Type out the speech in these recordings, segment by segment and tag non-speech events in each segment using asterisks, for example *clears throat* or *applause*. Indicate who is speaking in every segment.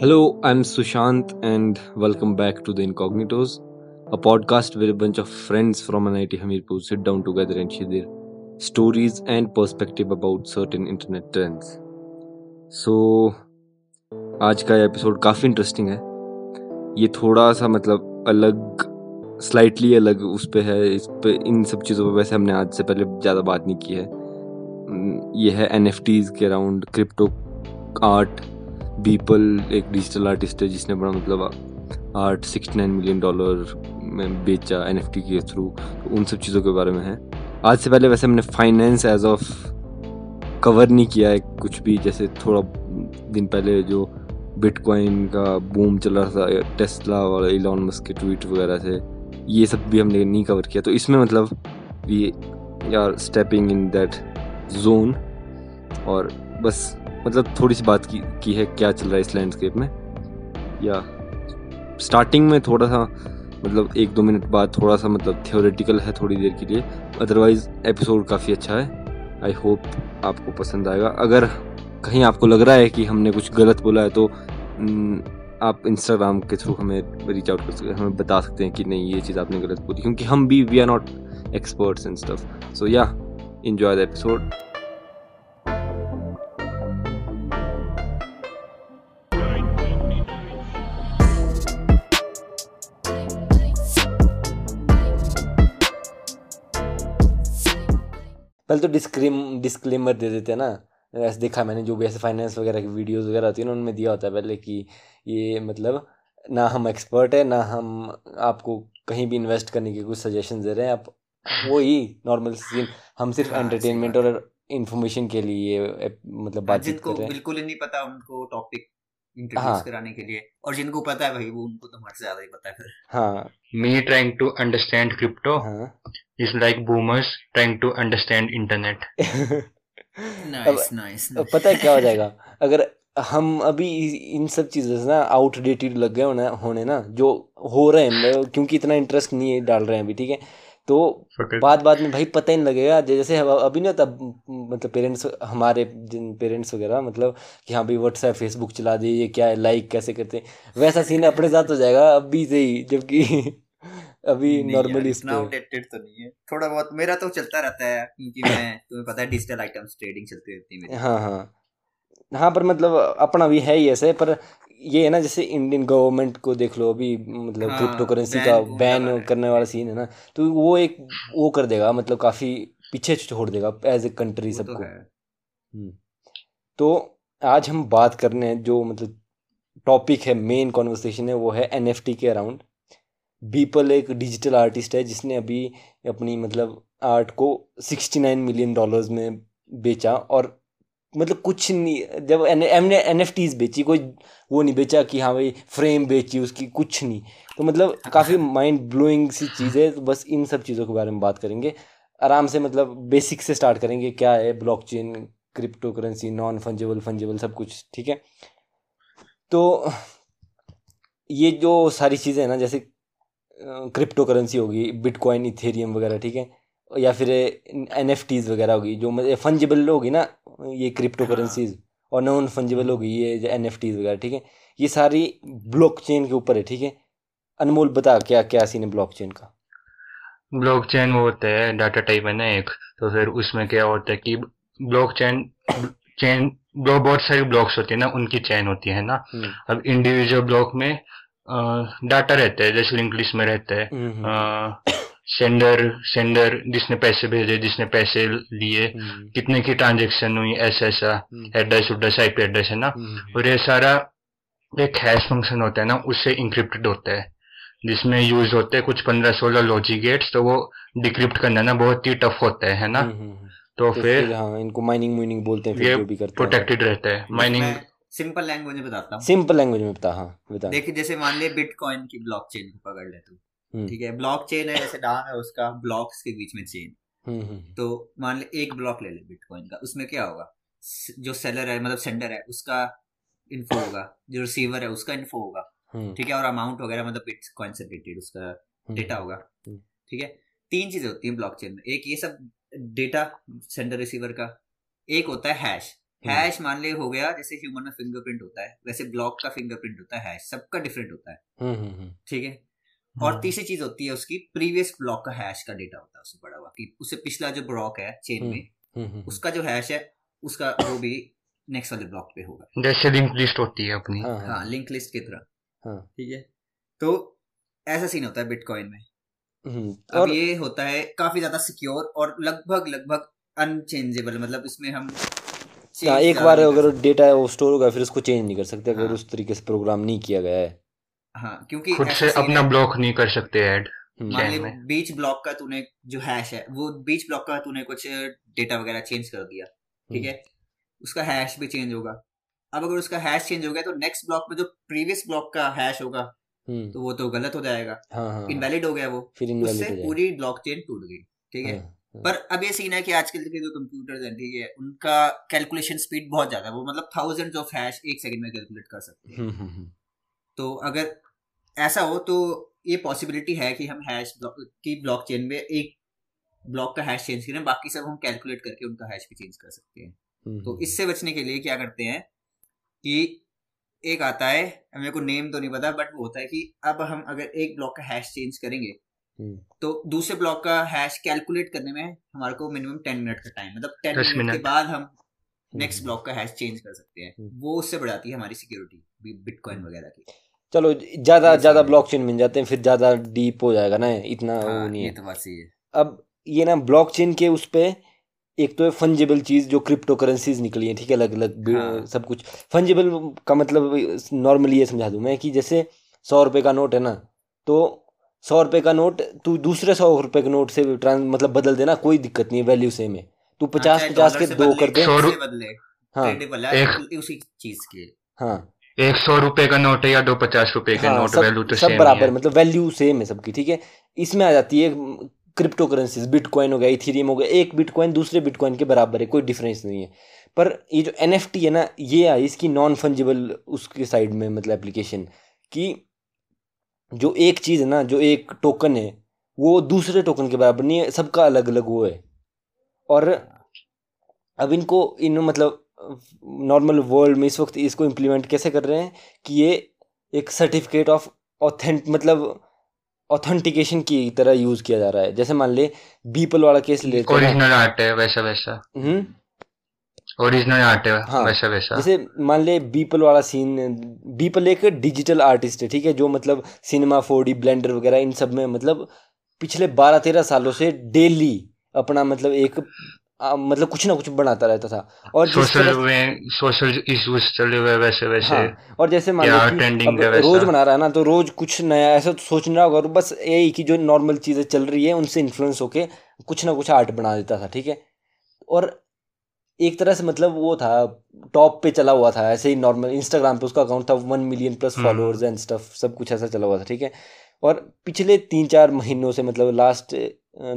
Speaker 1: Hello I am Sushant and welcome back to the Incognitos a podcast with bunch of friends from N I T Hamirpur sit down together and share their stories and perspective about certain internet trends so आज का episode काफ़ी interesting है। ये थोड़ा सा मतलब अलग slightly अलग उस पर है। इस पे, इन सब चीज़ों पर वैसे हमने आज से पहले ज़्यादा बात नहीं की है। ये है एन एफ़ टीज के अराउंड क्रिप्टो आर्ट बीपल एक डिजिटल आर्टिस्ट है जिसने बड़ा मतलब art sixty nine million dollar में बेचा एनएफटी के थ्रू तो उन सब चीज़ों के बारे में है। आज से पहले वैसे हमने फाइनेंस एज ऑफ़ कवर नहीं किया है कुछ भी, जैसे थोड़ा दिन पहले जो बिटकॉइन का बूम चल रहा था टेस्ला और इलॉन मस्क के ट्वीट वगैरह से, ये सब भी हमने नहीं कवर किया। तो इसमें मतलब we are stepping in that zone और बस मतलब थोड़ी सी बात की, की है क्या चल रहा है इस लैंडस्केप में? या स्टार्टिंग में थोड़ा सा मतलब एक दो मिनट बाद थोड़ा सा मतलब थियोरेटिकल है थोड़ी देर के लिए। अदरवाइज़ एपिसोड काफ़ी अच्छा है। आई होप आपको पसंद आएगा। अगर कहीं आपको लग रहा है कि हमने कुछ गलत बोला है तो आप इंस्टाग्राम के थ्रू हमें रीच आउट कर सकते हैं। हमें बता सकते हैं कि नहीं ये चीज़ आपने गलत बोली। क्योंकि हम भी we are not experts in stuff so yeah enjoy the episode. पहले तो डिस्क्रीम डिस्क्लेमर दे देते हैं ना। ऐसे देखा मैंने जो भी ऐसे फाइनेंस वगैरह की वीडियोस वगैरह होती है ना उनमें दिया होता है पहले कि ये मतलब ना हम एक्सपर्ट है ना हम आपको कहीं भी इन्वेस्ट करने के कुछ सजेशन दे रहे हैं। आप वो ही नॉर्मल सीन हम सिर्फ़ एंटरटेनमेंट हाँ, और इंफॉर्मेशन के लिए मतलब हाँ, बातचीत कर रहे हैं।
Speaker 2: बिल्कुल ही नहीं पता उनको टॉपिक इंट्रोड्यूस. कराने के लिए। और जिनको पता है भाई वो उनको तो हमारे से ज़्यादा ही पता है फिर।
Speaker 1: हाँ।
Speaker 3: Me trying to understand crypto is like boomers trying to understand internet
Speaker 2: nice nice
Speaker 1: पता है क्या हो जाएगा? *laughs* अगर हम अभी इन सब चीज़ों से ना आउटडेटेड लग गए होने होने ना जो हो रहे हैं क्योंकि इतना इंटरेस्ट नहीं डाल रहे हैं अभी ठीक है? तो बाद बाद में भाई पता ही नहीं लगेगा। जैसे अभी नहीं होता मतलब पेरेंट्स हमारे जिन पेरेंट्स वगैरह मतलब कि हाँ भाई व्हाट्सएप फेसबुक चला दिए ये क्या है लाइक कैसे करते हैं वैसा सीन अपने साथ हो जाएगा अभी से ही जबकि *laughs* अभी नॉर्मली
Speaker 2: इतना अपडेटेड तो नहीं है। थोड़ा बहुत मेरा तो चलता रहता है क्योंकि मैं तुम्हें पता है डिजिटल आइटम्स ट्रेडिंग चलती रहती है
Speaker 1: हाँ हाँ। हाँ पर मतलब अपना भी है ही ऐसे पर ये है ना जैसे इंडियन गवर्नमेंट को देख लो अभी मतलब क्रिप्टो हाँ, करेंसी का बैन करने वाला सीन है ना तो वो एक वो कर देगा मतलब काफ़ी पीछे छोड़ देगा एज ए कंट्री सबको। तो, तो आज हम बात करने हैं जो मतलब टॉपिक है मेन कॉन्वर्सेशन है वो है एनएफटी के अराउंड बीपल एक डिजिटल आर्टिस्ट है जिसने अभी अपनी मतलब आर्ट को 69 मिलियन डॉलर्स में बेचा और मतलब कुछ नहीं, जब एन एन एफ़ टीज बेची, कोई वो नहीं बेचा कि हाँ भाई फ्रेम बेची, उसकी कुछ नहीं। तो मतलब काफ़ी माइंड ब्लोइंग सी चीज़ है तो बस इन सब चीज़ों के बारे में बात करेंगे। आराम से मतलब बेसिक से स्टार्ट करेंगे, क्या है blockchain crypto currency non fungible fungible सब कुछ, ठीक है? तो ये जो सारी चीज़ें हैं ना, जैसे क्रिप्टो करेंसी होगी बिटकॉइन इथेरियम वगैरह, ठीक है? या फिर एन एफ़ टीज वगैरह होगी जो मतलब फंजेबल होगी ना ये क्रिप्टो करेंसीज हाँ। और नॉन फंजेबल होगी ये एन एफ़ टीज वगैरह ठीक है? ये सारी ब्लॉक चेन के ऊपर है ठीक है? अनमोल बता क्या क्या सीन है ब्लॉक चेन का?
Speaker 3: ब्लॉक चेन वो होता है डाटा टाइप है ना एक तो फिर उसमें क्या होता है कि ब्लॉक चेन चेन बहुत सारी ब्लॉक्स होती है ना उनकी चेन होती है ना। हम्म। अब इंडिविजुअल ब्लॉक में डाटा रहता है जैसे लिंक लिस्ट में रहता है हम्म, सेंडर सेंडर जिसने पैसे भेजे जिसने पैसे लिए हम्म। कितने की ट्रांजेक्शन हुई ऐसा ऐसा एड्रेस उड्रेस आईपी एड्रेस है ना? हम्म। और ये सारा एक हैश फ़ंक्शन होता है ना उससे इंक्रिप्टेड होता है। जिसमें यूज़ होते हैं कुछ पंद्रह सोलह लॉजिक गेट्स तो वो डिक्रिप्ट करना ना बहुत ही टफ होता है है ना? हम्म,
Speaker 1: तो, तो फिर हाँ इनको माइनिंग माइनिंग बोलते हैं
Speaker 3: ये भी करते प्रोटेक्टेड रहता है। माइनिंग
Speaker 2: सिंपल लैंग्वेज में बताता हूँ।
Speaker 1: सिंपल लैंग्वेज में बता हाँ बता
Speaker 2: देखिए जैसे मान लिया बिटकॉइन की ब्लॉकचेन को पकड़ ले तू। ठीक है ब्लॉक चेन है जैसे नाम है उसका ब्लॉक्स के बीच में चेन हम्म, हम्म, तो मान ले एक ब्लॉक ले ले बिटकॉइन का उसमें क्या होगा? जो सेलर है मतलब सेंडर है उसका इन्फो होगा जो रिसीवर है उसका इन्फो होगा। ठीक है और अमाउंट वगैरह मतलब बिटकॉइन से रिलेटेड उसका डेटा होगा। ठीक है? तीन चीज़ें होती हैं ब्लॉकचेन में। एक ये सब डेटा सेंडर रिसीवर का। एक होता है हैश हैश हम्म। मान ले हो गया जैसे ह्यूमन में फिंगरप्रिंट होता है वैसे ब्लॉक का फिंगरप्रिंट होता है हैश सबका डिफरेंट होता है। हम्म, ठीक है? और तीसरी चीज़ होती है उसकी प्रीवियस ब्लॉक का हैश का डेटा होता है उससे पड़ा हुआ कि उससे पिछला जो ब्लॉक है चेन में उसका जो हैश है उसका वो भी नेक्स्ट वाले ब्लॉक पे होगा।
Speaker 3: जैसे लिंक लिस्ट होती है अपनी।
Speaker 2: हाँ लिंक लिस्ट की तरह। हाँ। ठीक है? तो ऐसा सीन होता है बिटकॉइन में। अब और ये होता है काफ़ी ज़्यादा सिक्योर और लगभग लगभग अनचेंजेबल मतलब इसमें हम
Speaker 1: हाँ एक बार अगर डेटा है वो स्टोर होगा फिर उसको चेंज नहीं कर सकते अगर हाँ। उस तरीके से प्रोग्राम नहीं किया गया है।
Speaker 2: हाँ क्योंकि
Speaker 3: खुद से अपना ब्लॉक नहीं कर सकते ऐड
Speaker 2: मान बीच ब्लॉक का तूने जो हैश है वो बीच ब्लॉक का तूने कुछ डेटा वगैरह चेंज कर दिया ठीक है? उसका हैश भी चेंज होगा। अब अगर उसका हैश चेंज हो गया तो नेक्स्ट ब्लॉक में जो प्रीवियस ब्लॉक का हैश होगा हम्म। तो वो तो गलत हो जाएगा। हाँ, इनवैलिड हाँ, हाँ। हो गया वो उससे पूरी ब्लॉक चेन टूट गई ठीक है? पर अब ये सीन है कि आजकल के जो कंप्यूटर्स हैं ठीक है उनका कैलकुलेशन स्पीड बहुत ज़्यादा है वो मतलब थाउज़ेंड ऑफ़ हैश एक सेकंड में कैलकुलेट कर सकते हैं। हम्म, हम्म, तो अगर ऐसा हो तो ये पॉसिबिलिटी है कि हम हैश की ब्लॉक चेन में एक ब्लॉक का हैश चेंज करें बाकी सब हम कैलकुलेट करके उनका हैश भी चेंज कर सकते हैं। हम्म, तो इससे बचने के लिए क्या करते हैं कि एक आता है मेरे को नेम तो नहीं पता बट वो होता है कि अब हम अगर एक ब्लॉक का हैश चेंज करेंगे तो दूसरे ब्लॉक का हैश कैलकुलेट करने में हमारे को मिनिमम टेन मिनट का टाइम मतलब टेन मिनट के बाद हम नेक्स्ट ब्लॉक का हैश चेंज कर सकते हैं। वो उससे बढ़ाती है हमारी सिक्योरिटी बिटकॉइन वगैरह की।
Speaker 1: चलो ज़्यादा ज़्यादा ब्लॉकचेन मिल जाते हैं फिर ज़्यादा डीप हो जाएगा ना इतना हाँ, वो नहीं
Speaker 2: है। तो बात सही है।
Speaker 1: अब ये ना ब्लॉकचेन के उस पे एक तो है फंजेबल चीज़ जो क्रिप्टो करेंसीज निकली है ठीक है अलग अलग हाँ। सब कुछ। फंजेबल का मतलब नॉर्मली ये समझा दूँ मैं कि जैसे सौ रुपए का नोट है ना तो सौ रुपए का नोट तू दूसरे सौ रुपए के नोट से ट्रांस मतलब बदल देना कोई दिक्कत नहीं है वैल्यू सेम है। तू हाँ, पचास पचास के दो कर दे
Speaker 2: हाँ एक उसी चीज़ के।
Speaker 3: हाँ। एक सौ रुपए का नोट है या दो पचास रुपए का नोट वैल्यू तो
Speaker 1: सब बराबर मतलब वैल्यू सेम है सबकी ठीक है? इसमें आ जाती है क्रिप्टो करेंसीज बिटकॉइन हो गया इथीरियम हो गया एक बिटकॉइन दूसरे बिटकॉइन के बराबर है कोई डिफरेंस नहीं है। पर ये जो एनएफटी है ना ये आई इसकी नॉन फंजिबल उसके साइड में मतलब एप्लीकेशन कि जो एक चीज़ है ना जो एक टोकन है वो दूसरे टोकन के बराबर नहीं है सबका अलग अलग वो है। और अब इनको इन मतलब नॉर्मल वर्ल्ड में इस वक्त इसको इम्प्लीमेंट कैसे कर रहे हैं कि ये एक सर्टिफिकेट ऑफ़ ऑथेंट मतलब ऑथेंटिकेशन की तरह यूज़ किया जा रहा है। जैसे मान ले बीपल वाला केस लेते
Speaker 3: ओरिजिनल आर्ट है वैसा वैसा। हम्म। ओरिजिनल आर्ट है हाँ। वैसा वैसा।
Speaker 1: जैसे मान ले बीपल वाला सीन बीपल एक डिजिटल आर्टिस्ट है ठीक है? जो मतलब सिनेमा फोर ब्लेंडर वगैरह इन सब में मतलब पिछले बारह तेरह सालों से डेली अपना मतलब एक आ, मतलब कुछ ना कुछ बनाता रहता था।
Speaker 3: और सोशल सोशल इश्यूज़ चले हुए वैसे वैसे। हाँ,
Speaker 1: और जैसे मान लो रोज बना रहा है ना तो रोज कुछ नया ऐसा तो सोच रहा होगा बस यही कि जो नॉर्मल चीज़ें चल रही है उनसे इन्फ्लुएंस होके कुछ ना कुछ आर्ट बना देता था ठीक है? और एक तरह से मतलब वो था टॉप पे चला हुआ था ऐसे ही नॉर्मल इंस्टाग्राम पे उसका अकाउंट था one million plus followers and stuff सब कुछ ऐसा चला हुआ था ठीक है? और पिछले तीन चार महीनों से मतलब लास्ट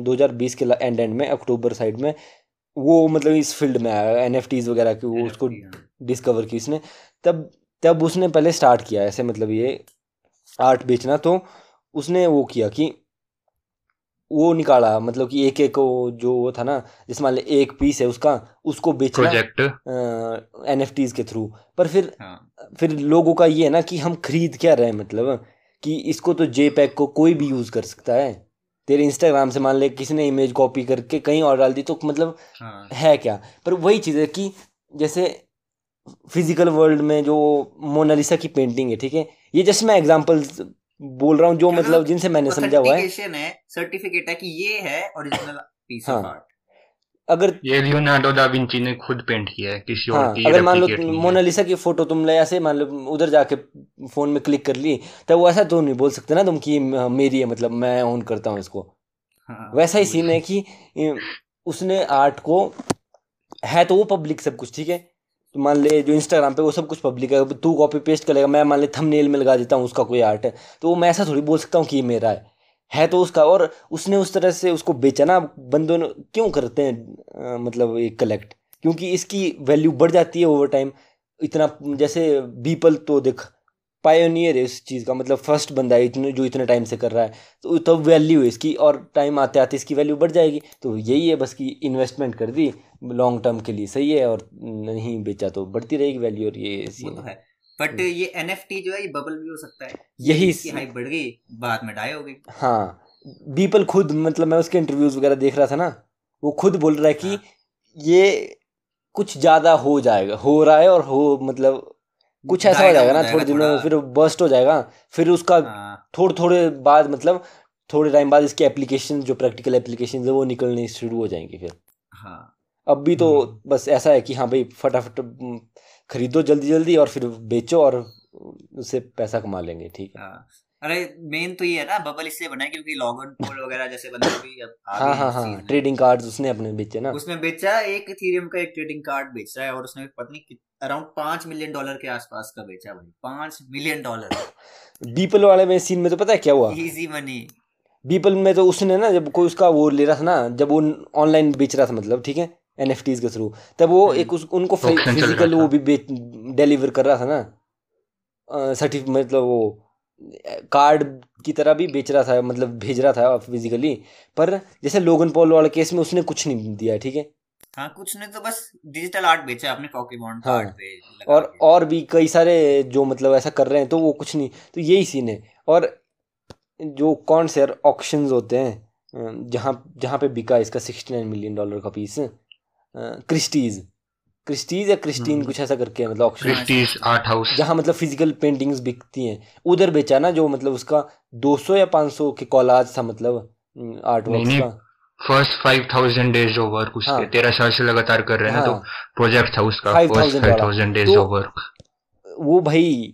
Speaker 1: 2020 के एंड एंड में अक्टूबर साइड में वो मतलब इस फ़ील्ड में आया एन एफ़ टीज वगैरह की वो उसको डिस्कवर हाँ। की उसने तब तब उसने पहले स्टार्ट किया ऐसे मतलब ये आर्ट बेचना तो उसने वो किया कि वो निकाला मतलब कि एक एक जो वो था ना जिस मान लिया एक पीस है उसका उसको बेचना एन एफ़ टीज के थ्रू पर फिर हाँ। फिर लोगों का ये है ना कि हम खरीद क्या रहे मतलब कि इसको तो जे पैक को कोई भी यूज़ कर सकता है तेरे इंस्टाग्राम से मान ले किसी ने इमेज कॉपी करके कहीं और डाल दी तो मतलब हाँ। है क्या? पर वही चीज़ है कि जैसे फ़िज़िकल वर्ल्ड में जो मोनालिसा की पेंटिंग है ठीक है? ये जस्ट मैं एग्ज़ाम्पल बोल रहा हूँ जो मतलब जिनसे मैंने समझा हुआ है।
Speaker 2: सर्टिफिकेट है कि ये है ओरिजिनल पीस ऑफ़ आर्ट
Speaker 3: अगर ये लियोनार्डो दा विंची ने खुद पेंट किया है किसी हाँ, और की
Speaker 1: अगर मान लो मोनालिसा की फ़ोटो तुम ले ऐसे मान लो उधर जाके फ़ोन में क्लिक कर ली तो वो ऐसा तो नहीं बोल सकते ना तुम कि मेरी है मतलब मैं ऑन करता हूँ इसको। हाँ, वैसा ही सीन है कि उसने आर्ट को है तो वो पब्लिक सब कुछ ठीक है? तो मान ले जो इंस्टाग्राम पे वो सब कुछ पब्लिक है तू कॉपी पेस्ट कर लेगा मैं मान ले थंबनेल में लगा देता हूँ उसका कोई आर्ट है तो मैं ऐसा थोड़ी बोल सकता हूँ कि ये मेरा है। है तो उसका और उसने उस तरह से उसको बेचा ना बंदों ने क्यों करते हैं आ, मतलब ये कलेक्ट क्योंकि इसकी वैल्यू बढ़ जाती है ओवर टाइम इतना जैसे बीपल तो देख पायोनियर है इस चीज़ का मतलब फ़र्स्ट बंदा है इतने जो इतने टाइम से कर रहा है। तो तब तो वैल्यू है इसकी और टाइम आते आते इसकी वैल्यू बढ़ जाएगी। तो यही है बस कि इन्वेस्टमेंट कर दी लॉन्ग टर्म के लिए सही है और नहीं बेचा तो बढ़ती रहेगी वैल्यू और ये
Speaker 2: सीन तो है। But hmm. ये एनएफटी जो है ये बबल भी हो सकता है
Speaker 1: यही
Speaker 2: हाइप बढ़ गई बाद में डाई हो गई
Speaker 1: हाँ बीपल खुद मतलब मैं उसके इंटरव्यूज़ वगैरह देख रहा था ना वो खुद बोल रहा है कि हाँ। ये कुछ ज़्यादा हो जाएगा हो रहा है और हो मतलब कुछ ऐसा हो जाएगा ना थोड़े दिनों में फिर बस्ट हो जाएगा फिर उसका हाँ। थोड़े थोड़े बाद मतलब थोड़े टाइम बाद इसके एप्लीकेशन जो प्रैक्टिकल एप्लीकेशन है वो निकलने शुरू हो जाएँगे फिर
Speaker 2: हाँ
Speaker 1: अब भी तो हम्म। बस ऐसा है कि हाँ भाई फटाफट खरीदो जल्दी जल्दी और फिर बेचो और उससे पैसा कमा लेंगे ठीक है।
Speaker 2: हाँ। अरे मेन तो ये है ना बबल इससे बना है क्योंकि लॉगन पोल वगैरह जैसे बंदे भी अब
Speaker 1: हाँ हाँ हाँ ट्रेडिंग कार्ड उसने अपने बेचे ना।
Speaker 2: उसने बेचा एक इथेरियम का एक ट्रेडिंग कार्ड बेच रहा है और उसने पत्नी अराउंड पाँच मिलियन डॉलर के आसपास का बेचा भाई पाँच मिलियन डॉलर
Speaker 1: बीपल वाले में सीन में तो पता है क्या हुआ?
Speaker 2: इजी मनी
Speaker 1: बीपल में तो उसने ना जब कोई उसका वो ले रहा था ना जब वो ऑनलाइन बेच रहा था मतलब ठीक है? एन एफ़ टीज के थ्रू तब वो हम्म। एक उस, उनको फ़िज़िकल वो भी डिलीवर कर रहा था ना? सर्टिफिक मतलब वो कार्ड की तरह भी बेच रहा था मतलब भेज रहा था फिजिकली पर जैसे लोगन पॉल वाले केस में उसने कुछ नहीं दिया ठीक है?
Speaker 2: हाँ कुछ ने तो बस डिजिटल आर्ट बेचा अपने पॉकीमोन हाँ,
Speaker 1: और और भी कई सारे जो मतलब ऐसा कर रहे हैं तो वो कुछ नहीं। तो यही सीन है। और जो कौन से ऑक्शन होते हैं जहाँ जहाँ पे बिका इसका सिक्सटी नाइन मिलियन डॉलर का पीस क्रिस्टीज। क्रिस्टीज या क्रिस्टीन हम्म। कुछ ऐसा करके है मतलब
Speaker 3: क्रिस्टीज आर्ट हाउस।
Speaker 1: जहाँ मतलब फ़िज़िकल पेंटिंग्स बिकती हैं। उधर बेचा ना जो मतलब उसका 200 या 500 के कॉलाज था मतलब आर्ट वर्क का।
Speaker 3: First five thousand days of work उसके। हाँ, तेरह साल से लगातार कर रहे हैं हाँ, तो प्रोजेक्ट था उसका। First five thousand days of work
Speaker 1: वो भाई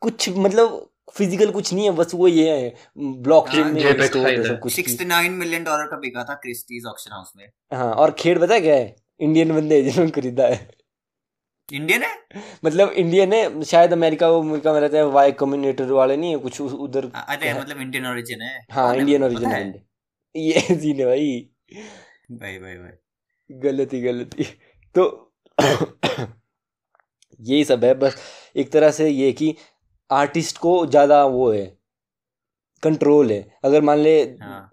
Speaker 1: कुछ मतलब फ़िज़िकल कुछ नहीं है बस वो ये है ब्लॉकचेन हाँ, में
Speaker 2: कुछ मिलियन डॉलर का बिका था क्रिस्टीज ऑक्शन हाउस में।
Speaker 1: हाँ और खेड़ पता क्या है? इंडियन बंदे जिन्होंने खरीदा है।
Speaker 2: इंडियन है?
Speaker 1: मतलब इंडियन है शायद अमेरिका वो अमेरिका में रहते हैं वाई कम्युनिकेटर वाले नहीं है कुछ उधर
Speaker 2: अरे मतलब इंडियन ओरिजिन है।
Speaker 1: हाँ इंडियन ओरिजिन है? ये सीन है भाई।
Speaker 2: भाई भाई भाई।
Speaker 1: गलती गलती। तो *coughs* यही सब है बस एक तरह से ये कि आर्टिस्ट को ज़्यादा वो है कंट्रोल है। अगर मान ले हाँ.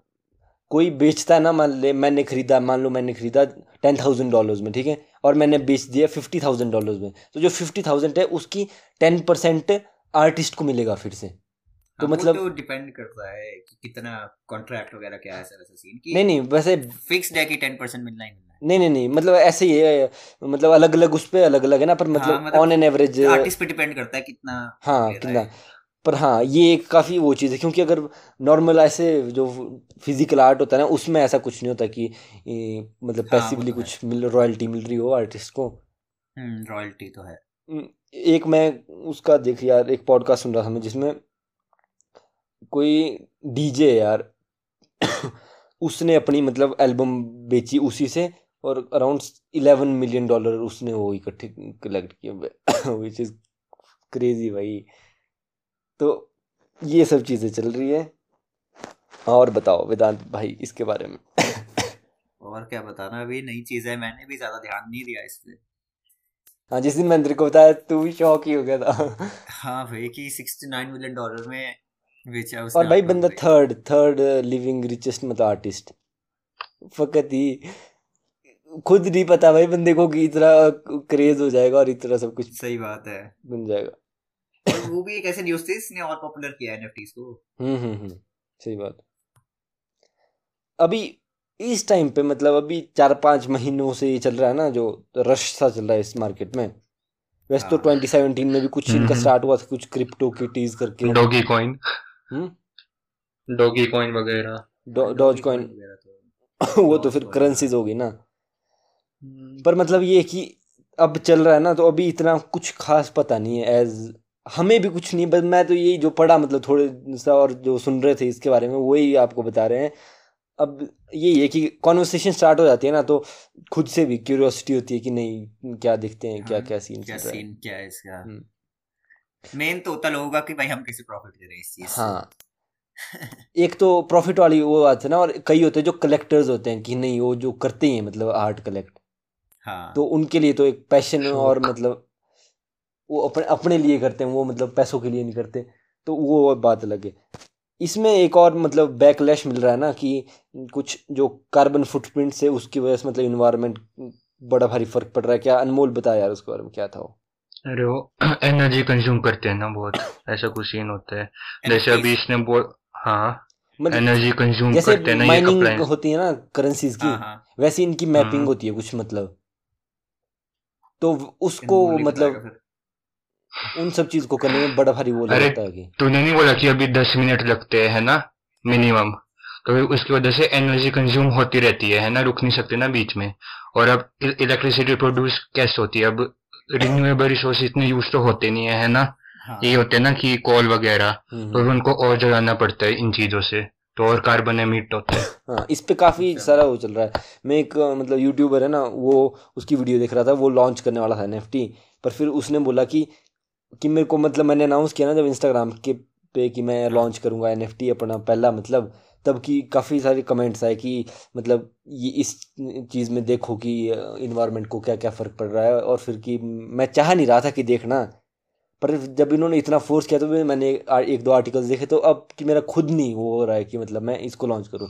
Speaker 1: कोई बेचता है ना मान ले मैंने खरीदा मान लो मैंने खरीदा टेन थाउज़ेंड डॉलर्स में ठीक है? और मैंने बेच दिया फिफ्टी थाउज़ेंड डॉलर्स में। तो जो फिफ्टी थाउज़ेंड है उसकी टेन परसेंट आर्टिस्ट को मिलेगा फिर से।
Speaker 2: तो हाँ, मतलब तो डिपेंड करता है कि कितना कॉन्ट्रैक्ट वगैरह क्या है वैसा सीन की।
Speaker 1: नहीं नहीं वैसे
Speaker 2: फिक्स्ड है कि टेन परसेंट मिलना ही मिलना
Speaker 1: नहीं नहीं नहीं मतलब ऐसे ही है मतलब अलग अलग उस पर अलग अलग है ना पर मतलब ऑन एन एवरेज
Speaker 2: आर्टिस्ट पे डिपेंड करता है कितना
Speaker 1: हाँ कितना। पर हाँ ये एक काफ़ी वो चीज़ है क्योंकि अगर नॉर्मल ऐसे जो फ़िज़िकल आर्ट होता है ना उसमें ऐसा कुछ नहीं होता कि मतलब पैसिवली हाँ, तो कुछ मिल रॉयल्टी मिल रही हो आर्टिस्ट को।
Speaker 2: रॉयल्टी तो है।
Speaker 1: एक मैं उसका देख यार एक पॉडकास्ट सुन रहा था मैं जिसमें कोई डीजे यार *coughs* उसने अपनी मतलब एल्बम बेची उसी से और अराउंड इलेवन मिलियन डॉलर उसने वो इकट्ठे कलेक्ट इज़ क्रेजी भाई। तो ये सब चीज़ें चल रही है। और बताओ वेदांत भाई इसके बारे में।
Speaker 2: और क्या बताना अभी नई चीज़ है मैंने भी ज़्यादा ध्यान नहीं दिया इस पर
Speaker 1: हाँ जिस दिन मैंने को बताया तू भी शौक ही हो गया था।
Speaker 2: हाँ भाई कि सिक्सटी नाइन मिलियन डॉलर में
Speaker 1: बेचा उसने और भाई बंदा थर्ड थर्ड लिविंग रिचेस्ट मतलब आर्टिस्ट फकत ही खुद नहीं पता भाई बंदे को कि इतना क्रेज हो जाएगा और इतना सब कुछ
Speaker 2: सही बात है।
Speaker 1: बन जाएगा।
Speaker 2: वो भी एक ऐसे न्यूज़ थी इसने और पॉपुलर किया एनएफटीज को।
Speaker 1: हम्म हम्म हम्म सही बात। अभी इस टाइम पे मतलब अभी चार पाँच महीनों से ये चल रहा है ना जो रश सा चल रहा है इस मार्केट में। वैसे तो ट्वेंटी हाँ। सेवनटीन में भी कुछ इनका स्टार्ट हम्म, हम्म। हुआ था कुछ क्रिप्टो किटीज करके।
Speaker 3: डॉगी कॉइन डॉगी कॉइन वगैरह।
Speaker 1: डॉज कॉइन *laughs* वो तो फिर करेंसीज होगी ना। पर मतलब ये कि अब चल रहा है ना तो अभी इतना कुछ खास पता नहीं है एज हमें भी कुछ नहीं बस मैं तो यही जो पढ़ा मतलब थोड़े सा और जो सुन रहे थे इसके बारे में वही आपको बता रहे हैं। अब यही है कि कॉन्वर्सेशन स्टार्ट हो जाती है ना तो खुद से भी क्यूरियोसिटी होती है कि नहीं क्या देखते हैं क्या हाँ, क्या सीन
Speaker 2: क्या सीन क्या है इसका? मेन हम्म। तो होता होगा कि भाई हम कैसे प्रॉफिट करें इस चीज़
Speaker 1: हाँ। एक तो प्रॉफिट वाली वो बात है ना और कई होते हैं जो कलेक्टर्स होते हैं कि नहीं वो जो करते हैं मतलब आर्ट कलेक्ट हाँ। तो उनके लिए तो एक पैशन और मतलब वो अपने अपने लिए करते हैं वो मतलब पैसों के लिए नहीं करते तो वो बात अलग है। इसमें एक और मतलब बैकलैश मिल रहा है ना कि कुछ जो कार्बन फुटप्रिंट से उसकी वजह से मतलब इन्वायरमेंट बड़ा भारी फ़र्क पड़ रहा है। क्या अनमोल बताया यार उसके बारे में क्या था वो?
Speaker 3: अरे वो *clears throat* एनर्जी कंज्यूम करते हैं ना बहुत ऐसा कुछ सीन होता है। जैसे अभी इसने बोल हाँ मतलब एनर्जी कंज्यूम करते हैं ना
Speaker 1: माइनिंग होती है ना करेंसीज की हाँ, हाँ। वैसे इनकी मैपिंग हाँ। होती है कुछ मतलब। तो उसको मतलब उन सब चीज़ को करने में बड़ा भारी वो लगता है
Speaker 3: तूने नहीं बोला कि अभी दस मिनट लगते हैं ना? मिनिमम तो उसकी वजह से एनर्जी कंज्यूम होती रहती है है ना? रुक नहीं सकते ना बीच में। और अब इलेक्ट्रिसिटी प्रोड्यूस कैसे होती है? अब रिन्यूएबल रिसोर्स इतने यूज़ तो होते नहीं है है ना? हाँ। ये होते हैं ना कि कॉल वगैरह हम्म, तो उनको और जलाना पड़ता है इन चीज़ों से। तो और कार्बन एमिट होता है।
Speaker 1: हाँ इस पे काफ़ी सारा वो चल रहा है। मैं एक मतलब यूट्यूबर है ना वो उसकी वीडियो देख रहा था वो लॉन्च करने वाला था एन पर फिर उसने बोला कि कि मेरे को मतलब मैंने अनाउंस किया ना जब इंस्टाग्राम के पे कि मैं लॉन्च करूँगा एन अपना पहला मतलब तब की काफ़ी सारे कमेंट्स आए कि मतलब ये इस चीज़ में देखो कि इन्वायरमेंट को क्या क्या फ़र्क पड़ रहा है और फिर कि मैं चाह नहीं रहा था कि देखना। पर जब इन्होंने इतना फोर्स किया तो मैंने एक दो आर्टिकल्स देखे तो अब कि मेरा खुद नहीं वो हो रहा है कि मतलब मैं इसको लॉन्च करूँ।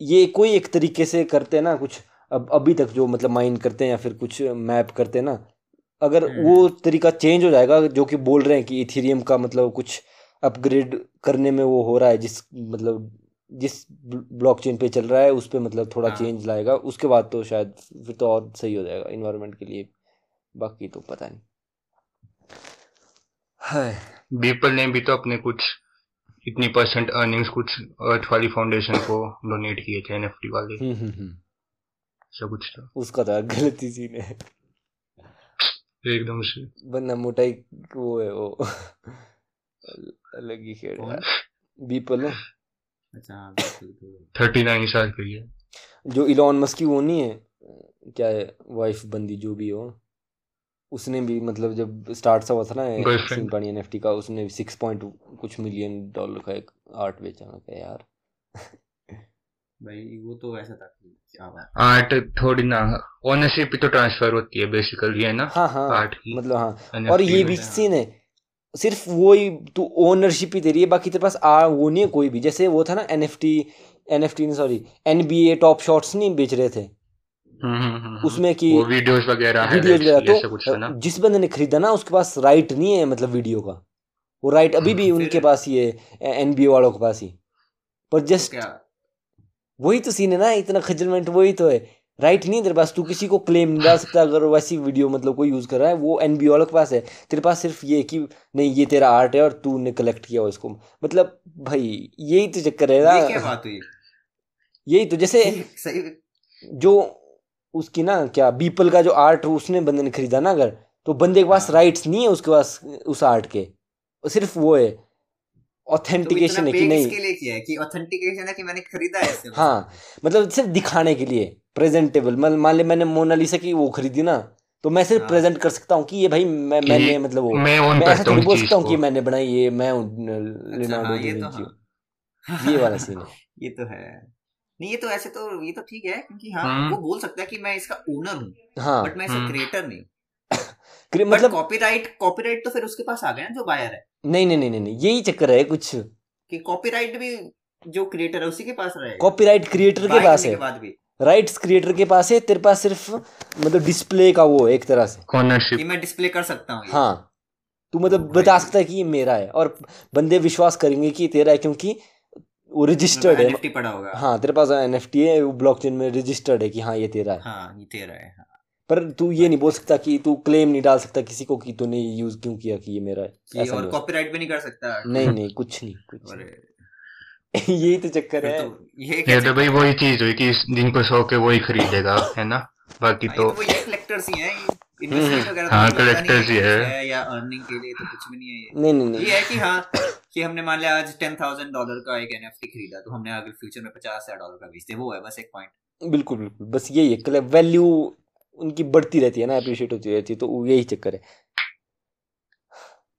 Speaker 1: ये कोई एक तरीके से करते हैं ना कुछ, अब, अभी तक जो मतलब माइंड करते हैं या फिर कुछ मैप करते हैं ना अगर हम्म। वो तरीका चेंज हो जाएगा जो कि बोल रहे हैं कि इथीरियम का मतलब कुछ अपग्रेड करने में वो हो रहा है जिस मतलब जिस ब्लॉकचेन पे चल रहा है उस पर मतलब थोड़ा हाँ। चेंज लाएगा। उसके बाद तो शायद फिर तो और सही हो जाएगा इन्वायरमेंट के लिए। बाकी तो पता नहीं।
Speaker 3: है बीपल ने भी तो अपने कुछ इतनी परसेंट अर्निंग्स कुछ अर्थ वाली फाउंडेशन को डोनेट किए थे एनएफटी वाले। हम्म, हम्म।
Speaker 1: ऐसा कुछ था। उसका था गलती सी ने
Speaker 3: एकदम से।
Speaker 1: बन्ना मोटाई वो है वो। अलग ही खेल बीपल है
Speaker 3: अच्छा थर्टी नाइन साल की है।
Speaker 1: जो इलॉन मस्क की वो नहीं है क्या है वाइफ बंदी जो भी हो। उसने भी मतलब जब स्टार्ट सा हुआ था ना सिंपानी एन का उसने सिक्स पॉइंट कुछ मिलियन डॉलर का एक आर्ट बेचा क्या यार।
Speaker 2: भाई वो तो ऐसा था
Speaker 3: आर्ट थोड़ी ना ओनरशिप तो ट्रांसफ़र होती है बेसिकली है ना?
Speaker 1: हाँ हाँ आर्ट की मतलब हाँ। और ये भी सीन है। सिर्फ़ वो ही तू ओनरशिप ही दे रही है बाकी तेरे पास आ वो नहीं है कोई भी। जैसे वो था ना N F T N F T sorry N B A top shots नहीं बेच रहे थे।
Speaker 3: हम्म, हम्म, हम्म,
Speaker 1: उसमें की
Speaker 3: वीडियोस वगैरह
Speaker 1: वीडियोस वगैरह तो जिस बंदे ने खरीदा ना उसके पास राइट नहीं है मतलब वीडियो का। वो राइट अभी भी उनके पास ही है एन बी ए वालों के पास ही। पर जस्ट वही तो सीन है ना इतना खजलमेंट वही तो है। राइट नहीं तेरे पास तू किसी को क्लेम नहीं डाल सकता अगर वैसी वीडियो मतलब कोई यूज़ कर रहा है वो एन बी वालों के पास है। तेरे पास सिर्फ़ ये कि नहीं ये तेरा आर्ट है और तूने कलेक्ट किया हो इसको। मतलब भाई यही तो चक्कर है ना। यही तो जैसे सही जो उसकी ना क्या बीपल का जो आर्ट उसने बंदे ने खरीदा ना अगर तो बंदे के पास राइट्स हाँ। नहीं है उसके पास उस आर्ट के। सिर्फ़ वो है। ऑथेंटिकेशन तो है कि नहीं?
Speaker 2: लिए किया है कि ऑथेंटिकेशन है कि मैंने खरीदा है
Speaker 1: हाँ मतलब सिर्फ़ दिखाने के लिए प्रेजेंटेबल मान ले मैंने मोनालिसा की वो खरीदी ना तो मैं सिर्फ़ प्रेजेंट हाँ। कर सकता हूँ कि ये भाई मैं मैंने मतलब वो मैं, मैं ऐसा थोड़ी बोल सकता हूँ कि। मैंने बनाई ये मैं लियोनार्डो
Speaker 2: अच्छा, हाँ, ये, तो ये वाला सीन है। *laughs* ये तो है। नहीं ये तो ऐसे तो ये तो ठीक है क्योंकि हाँ। वो बोल सकता है कि मैं इसका ओनर हूँ हाँ। बट मैं इसका क्रिएटर। नहीं मतलब कॉपीराइट कॉपीराइट तो फिर उसके पास आ गया ना जो बायर है।
Speaker 1: नहीं नहीं नहीं नहीं यही चक्कर है कुछ।
Speaker 2: कि कॉपीराइट भी जो क्रिएटर है उसी के पास रहेगा
Speaker 1: कॉपीराइट क्रिएटर के पास है। बाद भी। राइट्स क्रिएटर के पास है तेरे पास सिर्फ़ मतलब डिस्प्ले का वो एक तरह
Speaker 2: से। मैं डिस्प्ले कर सकता हूँ
Speaker 1: हाँ। तू मतलब बता सकता है कि ये मेरा है और बंदे विश्वास करेंगे कि तेरा है क्योंकि वो रजिस्टर्ड है।
Speaker 2: पड़ा होगा।
Speaker 1: हाँ तेरे पास एन है वो ब्लॉकचेन में रजिस्टर्ड है कि हाँ ये तेरा है।
Speaker 2: हाँ ये तेरा है हाँ।
Speaker 1: पर तू ये नहीं बोल सकता कि तू क्लेम नहीं डाल सकता किसी को कि तूने यूज़ क्यों किया कि ये मेरा है।
Speaker 2: और कॉपीराइट भी नहीं कर सकता।
Speaker 1: नहीं नहीं कुछ नहीं कुछ *laughs* यही तो चक्कर है। तो
Speaker 3: ये तो भाई वही चीज़ हुई कि जिनको शौक है वही खरीदेगा *laughs* है ना? बाकी तो
Speaker 2: वो ये कलेक्टर्स ही हैं।
Speaker 3: इन्वेस्टमेंट तो हाँ कलेक्टर्स ही है।
Speaker 2: या अर्निंग के लिए तो कुछ भी नहीं है ये।
Speaker 1: नहीं नहीं नहीं।
Speaker 2: ये है कि हाँ कि हमने मान लिया आज टेन थाउज़ेंड डॉलर का एक एनएफटी खरीदा तो हमने अगर फ्यूचर में पचास हज़ार डॉलर का बेचते वो है बस एक पॉइंट
Speaker 1: बिल्कुल बिल्कुल। बस यही है वैल्यू उनकी बढ़ती रहती है ना अप्रिशिएट होती रहती है तो यही चक्कर है।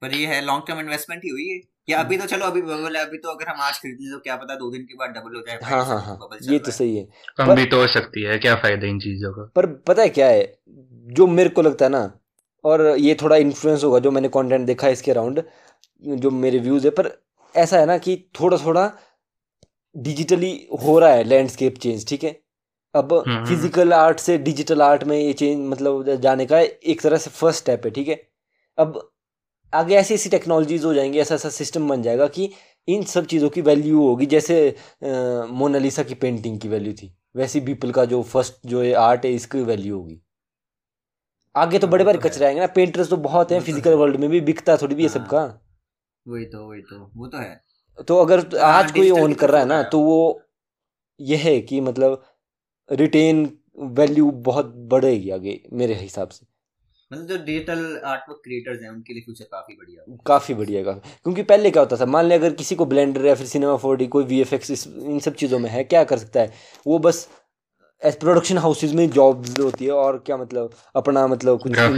Speaker 2: पर ये है लॉन्ग टर्म इन्वेस्टमेंट ही हुई है या अभी तो चलो अभी बबल है अभी तो अगर हम आज खरीद लें तो क्या पता दो दिन के बाद डबल हो जाए
Speaker 1: हाँ हाँ हाँ। ये तो सही है।
Speaker 3: कम भी तो हो सकती है क्या फ़ायदा इन चीज़ों का?
Speaker 1: पर पता है क्या है जो मेरे को लगता है ना और ये थोड़ा इन्फ्लुएंस होगा जो मैंने कंटेंट देखा है इसके अराउंड जो मेरे व्यूज़ है पर ऐसा है ना कि थोड़ा थोड़ा डिजिटली हो रहा है लैंडस्केप चेंज ठीक है? अब फ़िज़िकल आर्ट से डिजिटल आर्ट में ये चेंज मतलब जाने का एक तरह से फ़र्स्ट स्टेप है ठीक है? अब आगे ऐसी ऐसी टेक्नोलॉजीज़ हो जाएँगी ऐसा ऐसा सिस्टम बन जाएगा कि इन सब चीज़ों की वैल्यू होगी जैसे मोनालिसा की पेंटिंग की वैल्यू थी वैसी बीपल का जो फ़र्स्ट जो है आर्ट है इसकी वैल्यू होगी। आगे तो बड़े बड़े तो कचरे आएँगे ना पेंटर्स तो बहुत हैं फ़िज़िकल वर्ल्ड में भी बिकता थोड़ी भी है सबका हाँ।
Speaker 2: वही तो वही तो वो तो है।
Speaker 1: तो अगर हाँ, आज कोई ओन कर रहा है ना तो वो यह है कि मतलब रिटेन वैल्यू बहुत बढ़ेगी आगे मेरे हिसाब से।
Speaker 2: मतलब जो डिजिटल आर्टवर्क क्रिएटर्स हैं उनके लिए फ्यूचर काफ़ी बढ़िया
Speaker 1: काफ़ी बढ़िया काफ़ी। क्योंकि पहले क्या होता था मान लिया अगर किसी को ब्लेंडर या फिर सिनेमा फोर कोई वी एफ़ इन सब चीज़ों में है क्या कर सकता है? वो बस प्रोडक्शन हाउसेज में जॉब्स होती है और क्या मतलब अपना मतलब कुछ काम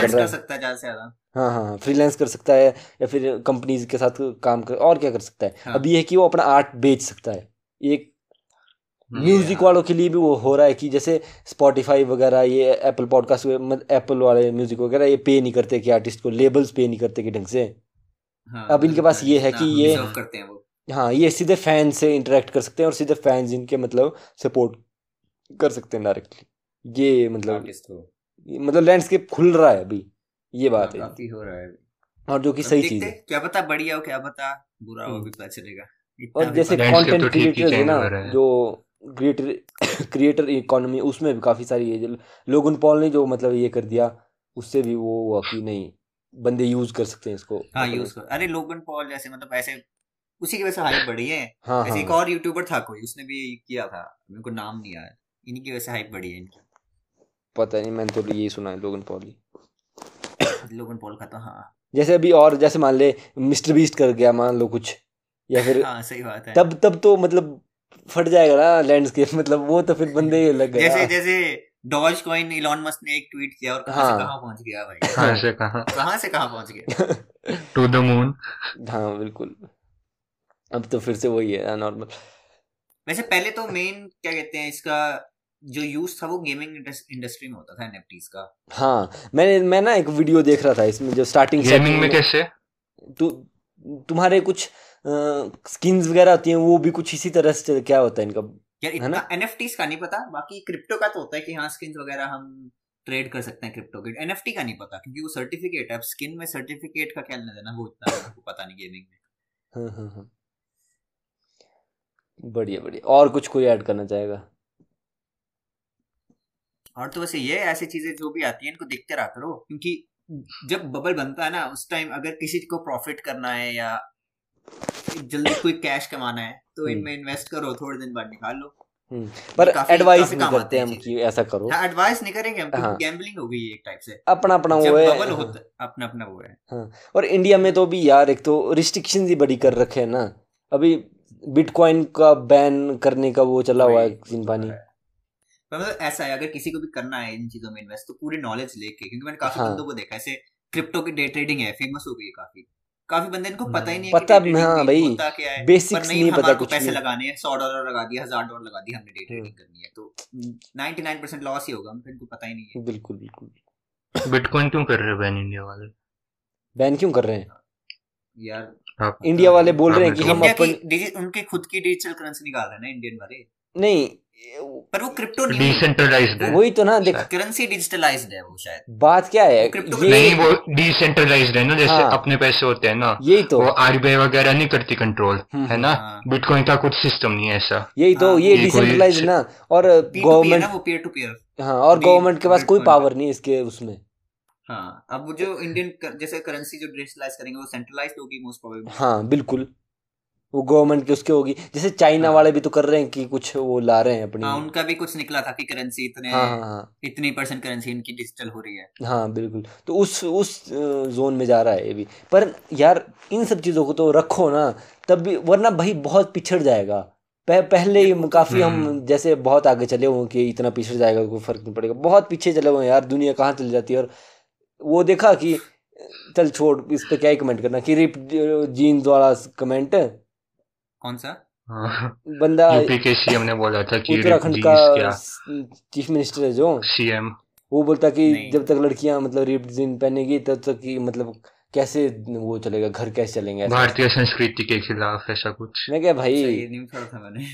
Speaker 1: कर रहा है। हाँ हाँ फ्रीलांस हाँ, कर सकता है या फिर कंपनीज़ के साथ काम कर और क्या कर सकता है? हाँ. अब ये है कि वो अपना आर्ट बेच सकता है। एक म्यूज़िक हाँ। वालों के लिए भी वो हो रहा है कि जैसे स्पॉटिफाई वगैरह ये एप्पल पॉडकास्ट एप्पल वाले म्यूज़िक वगैरह ये पे नहीं करते कि आर्टिस्ट को लेबल्स पे नहीं करते कि ढंग से। हाँ, अब इनके पास ये है कि ये करते हैं वो। हाँ ये सीधे फ़ैन से इंटरेक्ट कर सकते हैं और सीधे फैंस इनके मतलब सपोर्ट कर सकते हैं डायरेक्टली ये मतलब मतलब लैंडस्केप खुल रहा है अभी ये हाँ, बात है।
Speaker 2: हो रहा है
Speaker 1: और जो कि सही चीज़ है
Speaker 2: क्या पता बढ़िया हो क्या पता बुरा हो हम्म। भी पता चलेगा।
Speaker 1: और जैसे कंटेंट क्रिएटर्स है ना जो क्रिएटर क्रिएटर इकोनॉमी उसमें भी काफ़ी सारी है लोगन पॉल ने जो मतलब ये कर दिया उससे भी वो हुआ कि नहीं बंदे यूज़ कर सकते हैं इसको।
Speaker 2: हाँ यूज़ कर अरे लोगन पॉल जैसे मतलब ऐसे उसी की वजह से हाइप बढ़ी है। हाँ, ऐसे हाँ, एक और यूट्यूबर था कोई उसने भी किया था मेरे को नाम नहीं आया इन्हीं की वजह से हाइप बढ़ी है इनकी।
Speaker 1: पता नहीं मैंने तो यही सुना है Logan Paul
Speaker 2: he Logan Paul का तो हाँ।
Speaker 1: जैसे अभी और जैसे मान ले मिस्टर बीस्ट कर गया मान लो कुछ या फिर
Speaker 2: हाँ सही बात है।
Speaker 1: तब तब तो मतलब फट जाएगा ना लैंडस्केप मतलब वो तो फिर बंदे ही लग
Speaker 2: गए जैसे जैसे डॉज कॉइन इलॉन मस्क ने एक ट्वीट किया और कहाँ हाँ, से कहाँ पहुँच गया भाई? *laughs* कहाँ से कहाँ? कहाँ से कहाँ पहुँच गया?
Speaker 3: टू द मून
Speaker 1: हाँ बिल्कुल। अब तो फिर से वही है नॉर्मल
Speaker 2: वैसे पहले तो मेन क्या कहते हैं इसका जो यूज़ था वो गेमिंग इंडस्ट्री में होता था एनएफटीज का।
Speaker 1: हाँ मैंने मैं ना एक वीडियो देख रहा था इसमें जो स्टार्टिंग
Speaker 3: गेमिंग में। कैसे?
Speaker 1: तू तुम्हारे कुछ स्किन्स वगैरह होती हैं वो भी कुछ इसी तरह से क्या होता है इनका?
Speaker 2: यार इतना एनएफटीज का नहीं पता बाकी क्रिप्टो का तो होता है कि हाँ स्किन्स वगैरह हम ट्रेड कर सकते हैं क्रिप्टो के। एनएफटी का नहीं पता क्योंकि वो सर्टिफिकेट है अब स्किन में सर्टिफिकेट का क्या लेना देना वो इतना आपको पता नहीं गेमिंग में। हाँ हाँ हाँ।
Speaker 1: बढ़िया बढ़िया। और कुछ कोई ऐड करना चाहेगा?
Speaker 2: और तो वैसे ये ऐसी चीज़ें जो भी आती है इनको देखते रहा करो क्योंकि जब बबल बनता है ना उस टाइम अगर किसी को प्रॉफिट करना है या जल्दी कोई कैश कमाना है तो हम्म। इनमें इन्वेस्ट करो थोड़े दिन बाद निकाल लो।
Speaker 1: हम्म। पर एडवाइस नहीं करते हम कि ऐसा करो।
Speaker 2: हाँ एडवाइस नहीं करेंगे हम हाँ. गैम्बलिंग हो गई एक टाइप से।
Speaker 1: अपना अपना वो है।
Speaker 2: बबल होता अपना अपना वो है।
Speaker 1: हाँ. और इंडिया में तो भी यार एक तो रिस्ट्रिक्शन ही बड़ी कर रखे हैं ना। अभी बिटकॉइन का बैन करने का वो चला हुआ है सीन पानी
Speaker 2: मतलब ऐसा है अगर किसी को भी करना है इन चीज़ों में इन्वेस्ट तो पूरी नॉलेज लेके क्योंकि मैंने काफ़ी हाँ. बंदों को देखा ऐसे क्रिप्टो की डे ट्रेडिंग है फ़ेमस हो गई है काफ़ी। काफ़ी बंदे इनको पता ही नहीं
Speaker 1: पता हाँ भाई क्या बेसिक्स नहीं, नहीं पता कुछ
Speaker 2: पैसे लगाने हैं सौ डॉलर लगा दिया हज़ार डॉलर लगा दिया हमने डे ट्रेडिंग करनी है तो नाइनटी नाइन परसेंट लॉस ही होगा इनको पता ही नहीं है।
Speaker 1: बिल्कुल
Speaker 3: बिल्कुल। बिटकॉइन क्यों कर रहे हैं बैन इंडिया वाले?
Speaker 1: बैन क्यों कर रहे हैं?
Speaker 2: यार
Speaker 1: इंडिया वाले बोल रहे हैं कि हम
Speaker 2: अपन उनके खुद की डिजिटल करेंसी निकाल रहे हैं ना इंडियन वाले?
Speaker 1: नहीं
Speaker 2: पर वो क्रिप्टो नहीं
Speaker 3: डिसेंट्रलाइज्ड
Speaker 1: है। वही तो ना देख
Speaker 2: करेंसी डिजिटलाइज्ड है वो शायद।
Speaker 1: बात क्या है
Speaker 3: ये नहीं वो डिसेंट्रलाइज्ड है ना जैसे हाँ, अपने पैसे होते हैं ना।
Speaker 1: यही तो।
Speaker 3: वो आरबीआई वगैरह नहीं करती कंट्रोल हम्म, है ना? हाँ, बिटकॉइन। का कुछ सिस्टम नहीं है ऐसा।
Speaker 1: यही तो हाँ, ये डिसेंट्रलाइज्ड ना। और गवर्नमेंट
Speaker 2: वो पीयर टू पीयर
Speaker 1: हाँ और गवर्नमेंट के पास कोई पावर नहीं इसके उसमें।
Speaker 2: हाँ अब जो इंडियन जैसे करेंसी जो डिजिटलाइज करेंगे वो सेंट्रलाइज्ड होगी मोस्ट प्रोबेबली
Speaker 1: हाँ बिल्कुल। वो गवर्नमेंट की उसके होगी। जैसे चाइना हाँ। वाले भी तो कर रहे हैं कि कुछ वो ला रहे हैं अपनी।
Speaker 2: हाँ उनका भी कुछ निकला था कि करेंसी इतने हाँ, हाँ, हाँ, इतनी परसेंट करेंसी इनकी डिजिटल हो रही है।
Speaker 1: हाँ बिल्कुल। तो उस उस जोन में जा रहा है ये भी। पर यार इन सब चीज़ों को तो रखो ना तब भी वरना भाई बहुत पिछड़ जाएगा। पह, पहले ही काफ़ी हम हम्म। जैसे बहुत आगे चले हुए कि इतना पिछड़ जाएगा कोई फ़र्क नहीं पड़ेगा। बहुत पीछे चले हुए यार दुनिया कहाँ चल जाती है? और वो देखा कि चल छोड़ इस पर क्या ही कमेंट करना कि रिप जीन्स वाला कमेंट
Speaker 2: कौन सा।
Speaker 1: बंदा
Speaker 3: यूपी के सीएम ने बोला था कि
Speaker 1: उत्तराखंड का चीफ मिनिस्टर है जो।
Speaker 3: सीएम
Speaker 1: वो बोलता कि जब तक लड़कियाँ मतलब रिप्ड जीन पहनेगी तब तक कि मतलब कैसे वो चलेगा घर कैसे चलेंगे?
Speaker 3: भारतीय संस्कृति के खिलाफ ऐसा कुछ।
Speaker 1: मैं क्या भाई?
Speaker 2: नहीं था मैंने।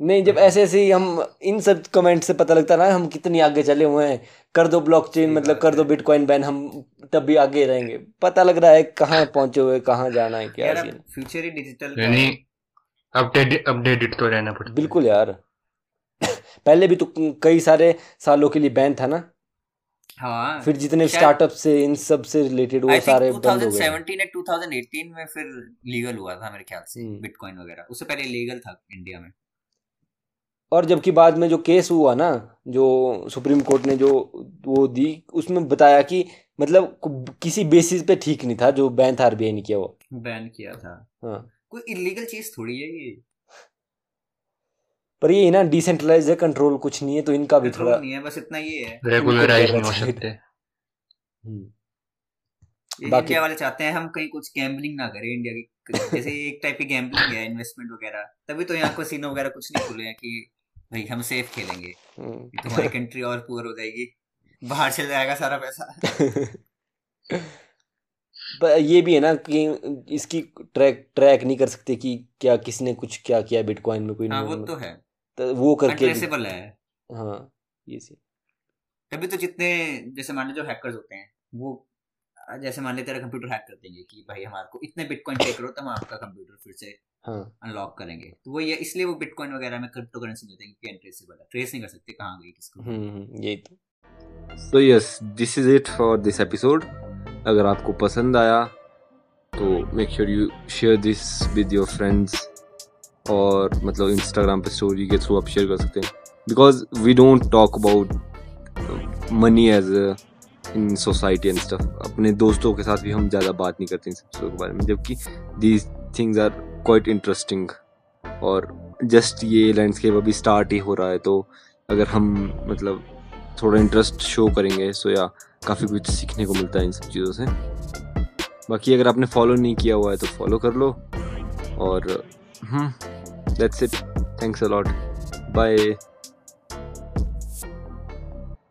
Speaker 1: नहीं जब ऐसे ऐसे ही हम इन सब कमेंट से पता लगता ना हम कितनी आगे चले हुए हैं। कर दो ब्लॉकचेन मतलब कर दो बिटकॉइन बैन हम तब भी आगे रहेंगे। पता लग रहा है कहाँ पहुँचे हुए कहाँ जाना है क्या
Speaker 2: फ्यूचर ही डिजिटल
Speaker 3: अपडेट अपडेटेड तो रहना पड़ता
Speaker 1: बिल्कुल यार। *laughs* पहले भी तो कई सारे सालों के लिए बैन था ना? हाँ। फिर जितने स्टार्टअप से इन सबसे रिलेटेड वो सारे
Speaker 2: बंद हो गए। 2017 या 2018 में फिर लीगल हुआ था मेरे ख्याल से बिटकॉइन हम्म। वगैरह। उससे पहले लीगल था इंडिया में।
Speaker 1: और जबकि बाद में जो केस हुआ ना जो सुप्रीम कोर्ट ने जो वो दी उसमें बताया कि मतलब किसी बेसिस पे ठीक नहीं था जो बैन था आरबीआई ने किया वो।
Speaker 2: बैन किया था। हाँ। कोई इलीगल चीज़ थोड़ी है ये।
Speaker 1: पर ये ना डिसेंट्रलाइज है कंट्रोल कुछ नहीं है तो इनका भी थोड़ा
Speaker 2: नहीं है बस इतना ये है।
Speaker 3: रेगुलराइज नहीं हो सकते।
Speaker 2: हम्म। बाकी इंडिया वाले चाहते हैं हम कहीं कुछ गैम्बलिंग ना करें इंडिया की जैसे एक टाइप की गैम्बलिंग है इन्वेस्टमेंट वगैरह। तभी तो यहाँ कसिनो वगैरह कुछ नहीं खुले हैं कि भाई हम सेफ़ खेलेंगे। हम्म। तुम्हारी कंट्री और पुअर हो जाएगी। बाहर चल जाएगा सारा पैसा। *laughs*
Speaker 1: ये भी है ना कि इसकी ट्रैक ट्रैक नहीं कर सकते कि क्या किसने कुछ क्या किया बिटकॉइन में कोई
Speaker 2: हाँ, वो तो है।
Speaker 1: तो वो करके
Speaker 2: है।
Speaker 1: हाँ ये सी।
Speaker 2: तभी तो जितने जैसे मान लो जो हैकर्स होते हैं वो जैसे मान ले तेरा कंप्यूटर हैक कर देंगे कि भाई हमारे को इतने बिटकॉइन पे करो तो हम आपका कंप्यूटर फिर से अनलॉक हाँ। करेंगे। तो वो ये इसलिए वो बिटकॉइन वगैरह में क्रिप्टो करेंसी में देंगे कि अनट्रेसेबल है। ट्रेस नहीं कर सकते कहाँ गई किसको।
Speaker 1: हम्म, हम्म यही तो। So yes this is it for this episode अगर आपको पसंद आया तो make sure you share this with your friends और मतलब इंस्टाग्राम पे स्टोरी के थ्रू आप शेयर कर सकते हैं। Because we don't talk about money as in society and stuff अपने दोस्तों के साथ भी हम ज़्यादा बात नहीं करते इन सब चीज़ों के बारे में, जबकि these things are quite interesting और जस्ट ये लैंडस्केप अभी स्टार्ट ही हो रहा है तो अगर हम मतलब थोड़ा इंटरेस्ट शो करेंगे सो या काफ़ी कुछ सीखने को मिलता है इन सब चीज़ों से। बाकी अगर आपने फॉलो नहीं किया हुआ है तो फॉलो कर लो। और let's it thanks a lot bye